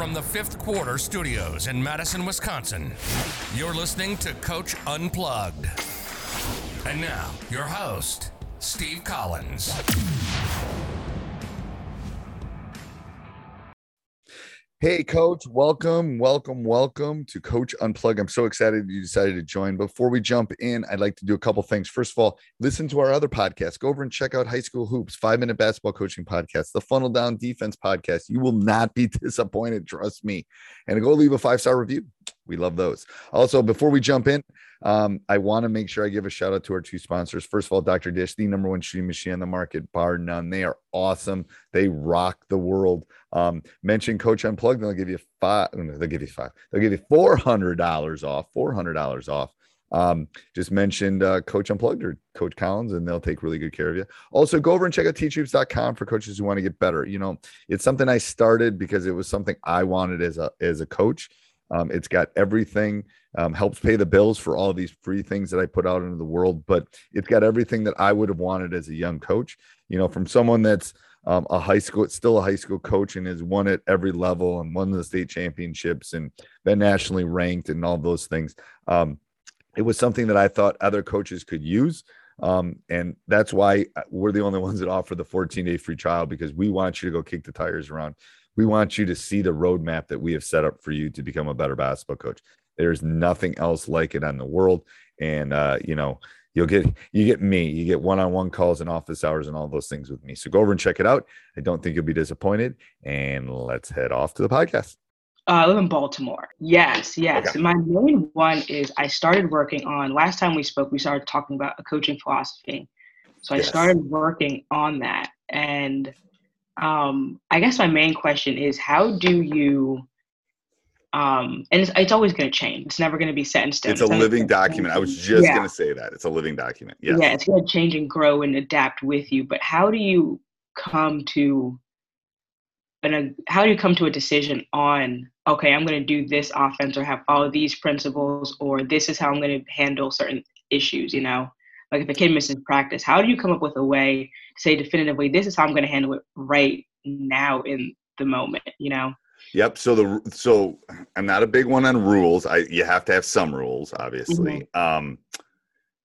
From the fifth quarter studios in Madison, Wisconsin, you're listening to Coach Unplugged. And now, your host, Steve Collins. Hey, Coach, welcome, welcome, welcome to Coach Unplug. I'm so excited you decided to join. Before we jump in, I'd like to do a couple things. First of all, listen to our other podcast. Go over and check out High School Hoops, five minute basketball coaching podcast, the Funnel Down Defense podcast. You will not be disappointed, trust me. And go leave a five star review. We love those. Also, before we jump in, um, I want to make sure I give a shout out to our two sponsors. First of all, Dr. Dish, the number one shooting machine on the market, bar none. They are awesome. They rock the world. Um, mention Coach Unplugged, they'll give you five. They'll give you five. They'll give you four hundred dollars off. Four hundred dollars off. Um, just mentioned uh, Coach Unplugged or Coach Collins, and they'll take really good care of you. Also, go over and check out teachhoops.com for coaches who want to get better. You know, it's something I started because it was something I wanted as a as a coach. Um, it's got everything, um, helps pay the bills for all these free things that I put out into the world, but it's got everything that I would have wanted as a young coach. You know, from someone that's um, a high school, still a high school coach and has won at every level and won the state championships and been nationally ranked and all those things. Um, it was something that I thought other coaches could use. Um, and that's why uh, we're the only ones that offer the 14 day free trial because we want you to go kick the tires around. We want you to see the roadmap that we have set up for you to become a better basketball coach. There's nothing else like it on the world. And, uh, you know, you'll get you get me you get one-on-one calls and office hours and all those things with me so go over and check it out i don't think you'll be disappointed and let's head off to the podcast uh, I live in Baltimore. Yes, yes. Okay. My main one is I started working on. Last time we spoke, we started talking about a coaching philosophy. So I Yes. started working on that, and um, I guess my main question is, how do you? Um, and it's, it's always going to change. It's never going to be set in stone. it's a never living document i was just Yeah. going to say that it's a living document yes. Yeah, it's going to change and grow and adapt with you. But how do you come to an, a, how do you come to a decision on okay, I'm going to do this offense or have follow these principles or this is how I'm going to handle certain issues, you know? Like if a kid misses practice, how do you come up with a way to say definitively this is how I'm going to handle it right now in the moment, you know? Yep. So the so I'm not a big one on rules. I you have to have some rules, obviously. Um,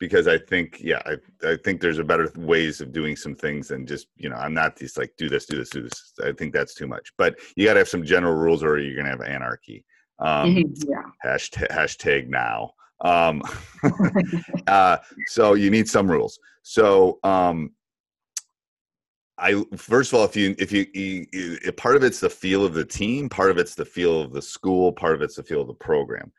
because I think yeah, I I think there's a better ways of doing some things than just you know I'm not just like do this, do this, do this. I think that's too much. But you got to have some general rules, or you're gonna have anarchy. Um, Mhm, yeah. hashtag hashtag now. Um, uh, so you need some rules. So um, I first of all, if you if you, you, you part of it's the feel of the team, part of it's the feel of the school, part of it's the feel of the program.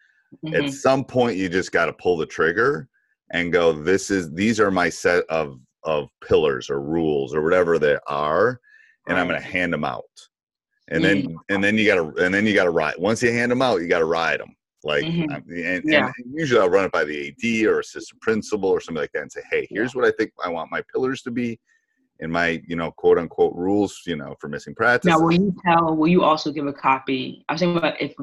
At Mhm. some point, you just got to pull the trigger and go. This is these are my set of of pillars or rules or whatever they are, and I'm going to hand them out. And then and then you got to and then you got to ride. Once you hand them out, you got to ride them. Like Mhm. I'm- and, Yeah. and usually I'll run it by the AD or assistant principal or something like that and say, hey, here's what I think I want my pillars to be and my, you know, quote unquote rules, you know, for missing practice. Now, will you tell? Will you also give a copy? I was thinking about if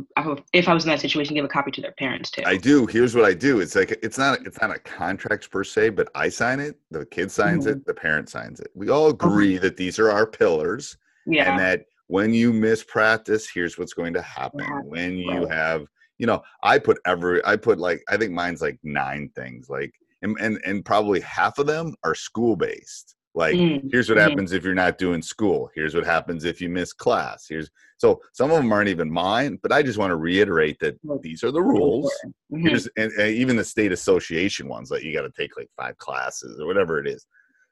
if I was in that situation, give a copy to their parents too. I do. Here's what I do. It's like it's not it's not a contract per se, but I sign it. The kid signs Mm-hmm. it. The parent signs it. We all agree that these are our pillars, yeah. and that when you miss practice, here's what's going to happen. When you have, you know, I put every I put like I think mine's like nine things, like and and, and probably half of them are school based. Like, Mm, here's what mhm. happens if you're not doing school. Here's what happens if you miss class. Here's so some of them aren't even mine, but I just want to reiterate that these are the rules. Mhm. Here's and, and even the state association ones that you got to take like five classes or whatever it is.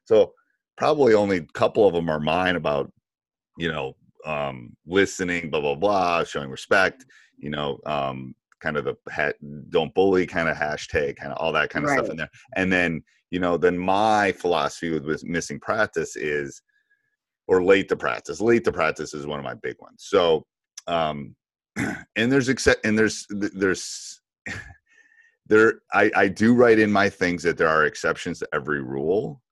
So probably only a couple of them are mine about you know um, listening, blah blah blah, showing respect. You know, um, kind of the ha- don't bully kind of hashtag, kind of all that kind of stuff in there. And then you know, then my philosophy with, with missing practice is or late to practice. Late to practice is one of my big ones. So um and there's except and there's there's there I, I do write in my things that there are exceptions to every rule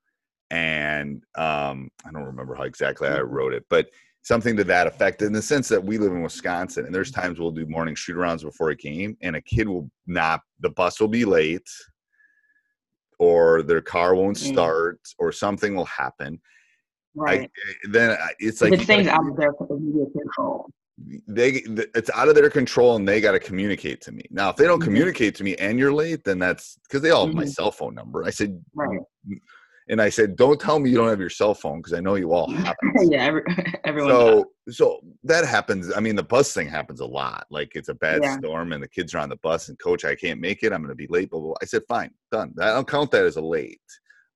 and um i don't remember how exactly i wrote it but something to that effect in the sense that we live in wisconsin and there's times we'll do morning shoot arounds before a game and a kid will not the bus will be late or their car won't Mm. start or something will happen right. I, then it's like it's things out of their control. they it's out of their control and they got to communicate to me now if they don't Mhm. communicate to me and you're late then that's because they all have my Mhm. cell phone number i said Right. And i said don't tell me you don't have your cell phone because i know you all have it yeah, every, everyone. does. so so that happens i mean the bus thing happens a lot like it's a bad Yeah. storm and the kids are on the bus and coach i can't make it i'm going to be late blah. i said fine done i don't count that as a late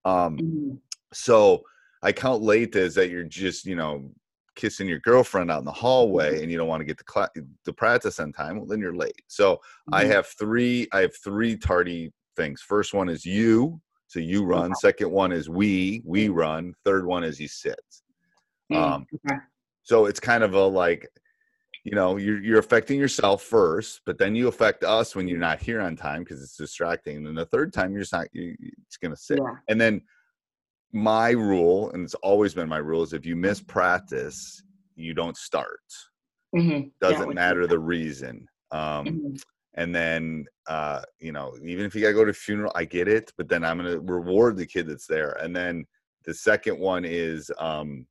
um Mhm. so I count late as that you're just, you know, kissing your girlfriend out in the hallway and you don't want to get the class the practice on time. Well, then you're late. So I Mhm. have three. I have three tardy things. First one is you. So you run. Second one is we. We run. Third one is you sit. Mm, Um, okay. so it's kind of a like, you know, you're you're affecting yourself first, but then you affect us when you're not here on time because it's distracting. And then the third time you're just not. You, it's gonna sit. Yeah. And then my rule, and it's always been my rule, is if you miss practice, you don't start. Mhm. Doesn't matter the reason. Um, Mhm. And then uh, you know, even if you gotta go to a funeral, I get it, but then I'm gonna reward the kid that's there. And then the second one is um,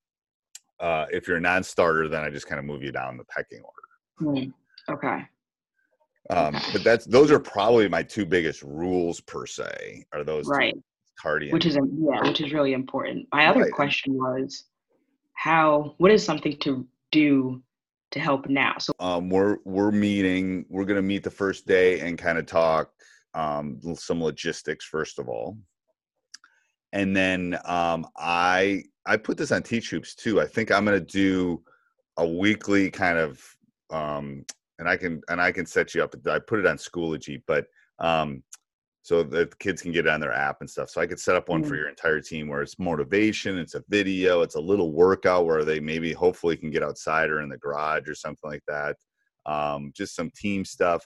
uh, if you're a non-starter, then I just kind of move you down the pecking order. Mhm. Okay. Um, but that's those are probably my two biggest rules per se. Are those Right. tardy Which is yeah, which is really important. My other Right. question was, how? What is something to do to help now? So um, we're we're meeting. We're gonna meet the first day and kind of talk um, some logistics first of all, and then um, I I put this on Teach Hoops too. I think I'm gonna do a weekly kind of, um, and I can and I can set you up. I put it on Schoology, but um, so that kids can get it on their app and stuff. So I could set up one for Mm. your entire team where it's motivation, it's a video, it's a little workout where they maybe hopefully can get outside or in the garage or something like that. Um, just some team stuff.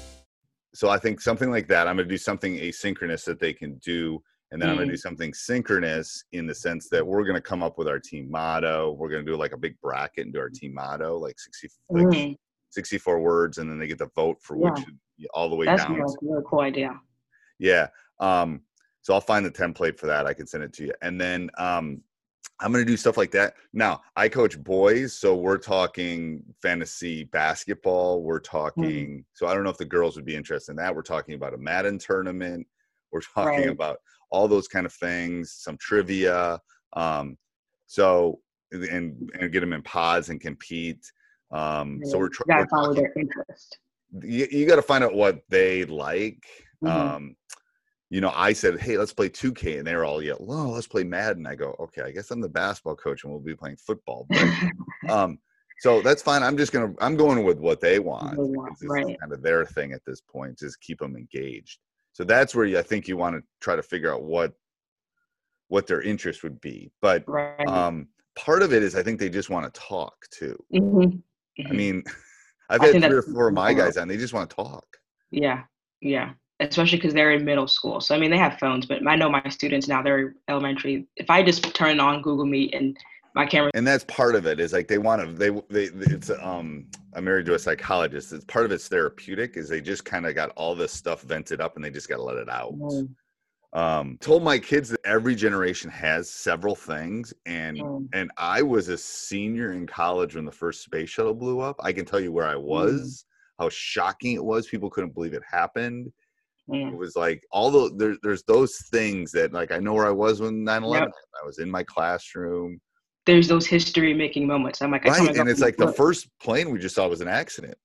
So I think something like that. I'm going to do something asynchronous that they can do. And then I'm going to do something synchronous in the sense that we're going to come up with our team motto. We're going to do like a big bracket and do our team motto, like 60, like Mhm. 64 words. And then they get to vote for Yeah. which all the way that's down. a really, really cool idea. Yeah. Um, so I'll find the template for that. I can send it to you. And then um, I'm going to do stuff like that. Now, I coach boys, so we're talking fantasy basketball. We're talking, so I don't know if the girls would be interested in that. We're talking about a Madden tournament. We're talking Right. about all those kind of things, some trivia. Um, so, and, and get them in pods and compete. Um, so we're, tr- you we're gotta follow talking, their interest. you, you got to find out what they like. Mhm. Um, you know, I said, "Hey, let's play 2K," and they're all yell, "Oh, let's play Madden." I go, "Okay, I guess I'm the basketball coach, and we'll be playing football." But, um, so that's fine. I'm just gonna, I'm going with what they want. They want, because this is right. kind of their thing at this point. Just keep them engaged. So that's where I think you want to try to figure out what what their interest would be. But right. um, part of it is I think they just want to talk too. Mhm. I mean, I've had three or four of my guys on. They just want to talk. yeah, yeah. Especially because they're in middle school. So I mean, they have phones, but I know my students now they're elementary. If I just turn on Google Meet and my camera, and that's part of it is like they want to they they it's um I'm married to a psychologist. It's part of it's therapeutic is they just kind of got all this stuff vented up and they just got to let it out. Mm, um told my kids that every generation has several things and Mm. and i was a senior in college when the first space shuttle blew up i can tell you where Mm. i was how shocking it was people couldn't believe it happened it mm, was like all the there, there's those things that like i know where i was when 9-11 Yep. i was in my classroom there's those history making moments. I'm like, right and it's like the book. first plane we just saw was an accident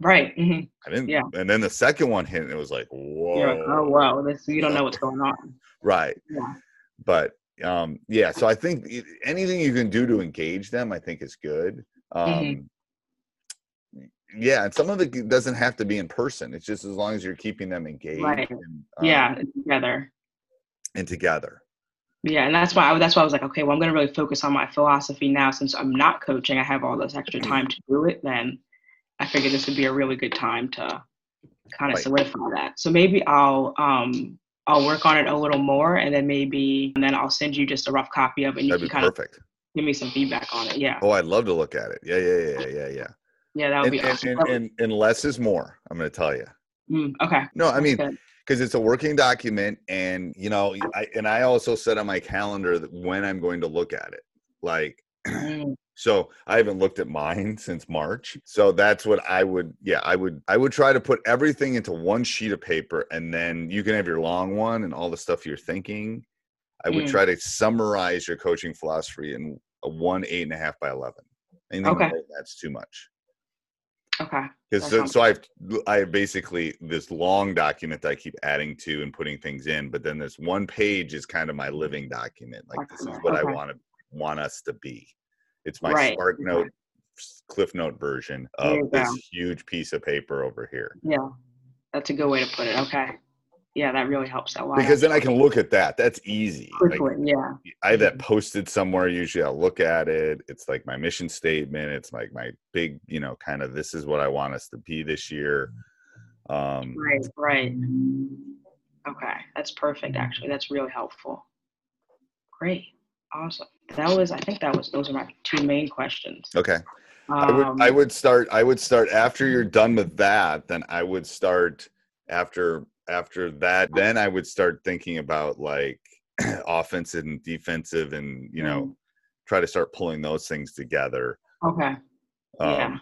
right. hmm i didn't Yeah. and then the second one hit and it was like whoa like, oh wow, this you don't know what's going on. right Yeah. but um yeah so i think anything you can do to engage them i think is good um Mhm. Yeah and some of it doesn't have to be in person it's just as long as you're keeping them engaged Right. and, um, yeah, together. and together Yeah, and that's why I, that's why I was like, okay, well, I'm going to really focus on my philosophy now since I'm not coaching. I have all this extra Mm-hmm. time to do it. Then I figured this would be a really good time to kind of Right. solidify that. So maybe I'll um I'll work on it a little more, and then maybe and then I'll send you just a rough copy of it, and you that'd can be kind of perfect give me some feedback on it. Yeah, oh i'd love to look at it yeah yeah yeah yeah yeah yeah that would and, be and, awesome. and, and, and less is more i'm going to tell you mm, okay. no i mean because it's a working document and you know I, and i also set on my calendar that when i'm going to look at it like Mm, So I haven't looked at mine since March. So that's what I would yeah, I would I would try to put everything into one sheet of paper and then you can have your long one and all the stuff you're thinking. I would Mm. try to summarize your coaching philosophy in a one eight and a half by eleven. Anything Okay. that's too much. Okay. Because so, so I've I have basically this long document that I keep adding to and putting things in, but then this one page is kind of my living document. Like this is what I want to want us to be. It's my Right, Spark okay. Note Cliff Note version of this go. huge piece of paper over here. Yeah, that's a good way to put it. Okay. Yeah, that really helps a lot. Because then I can look at that. That's easy. Like, quickly. yeah. I have Mm-hmm. that posted somewhere. Usually I'll look at it. It's like my mission statement. It's like my big, you know, kind of this is what I want us to be this year. Um, Right, right. Okay, that's perfect. Actually, that's really helpful. Great, awesome. That was, I think that was, those are my two main questions. okay. I would Um, I would start I would start after you're done with that, then I would start after after that, then I would start thinking about like offensive and defensive and you know, Mm. try to start pulling those things together. Okay, Um Yeah.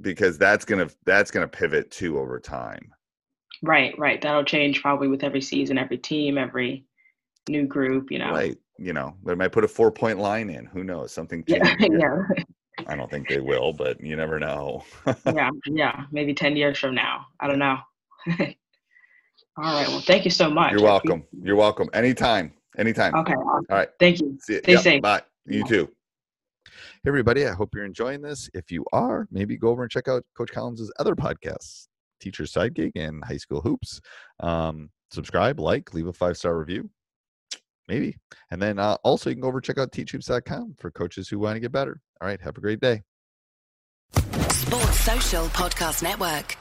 because that's gonna that's gonna pivot too over time. right, right. That'll change probably with every season, every team, every new group. You know. Right. You know, they might put a four point line in. Who knows? Something Yeah, yeah, I don't think they will, but you never know. yeah, yeah. Maybe ten years from now. I don't know. All right. Well, thank you so much. You're welcome. You're welcome. Anytime. Anytime. Okay. awesome. All right. Thank you. See ya. Stay Yep, safe. Bye. You Bye. too. Hey, everybody. I hope you're enjoying this. If you are, maybe go over and check out Coach Collins's other podcasts, Teacher's Side Gig and High School Hoops. Um, subscribe, like, leave a five star review. Maybe. And then uh, also, you can go over and check out teachhoops.com for coaches who want to get better. All right. Have a great day. Sports Social Podcast Network.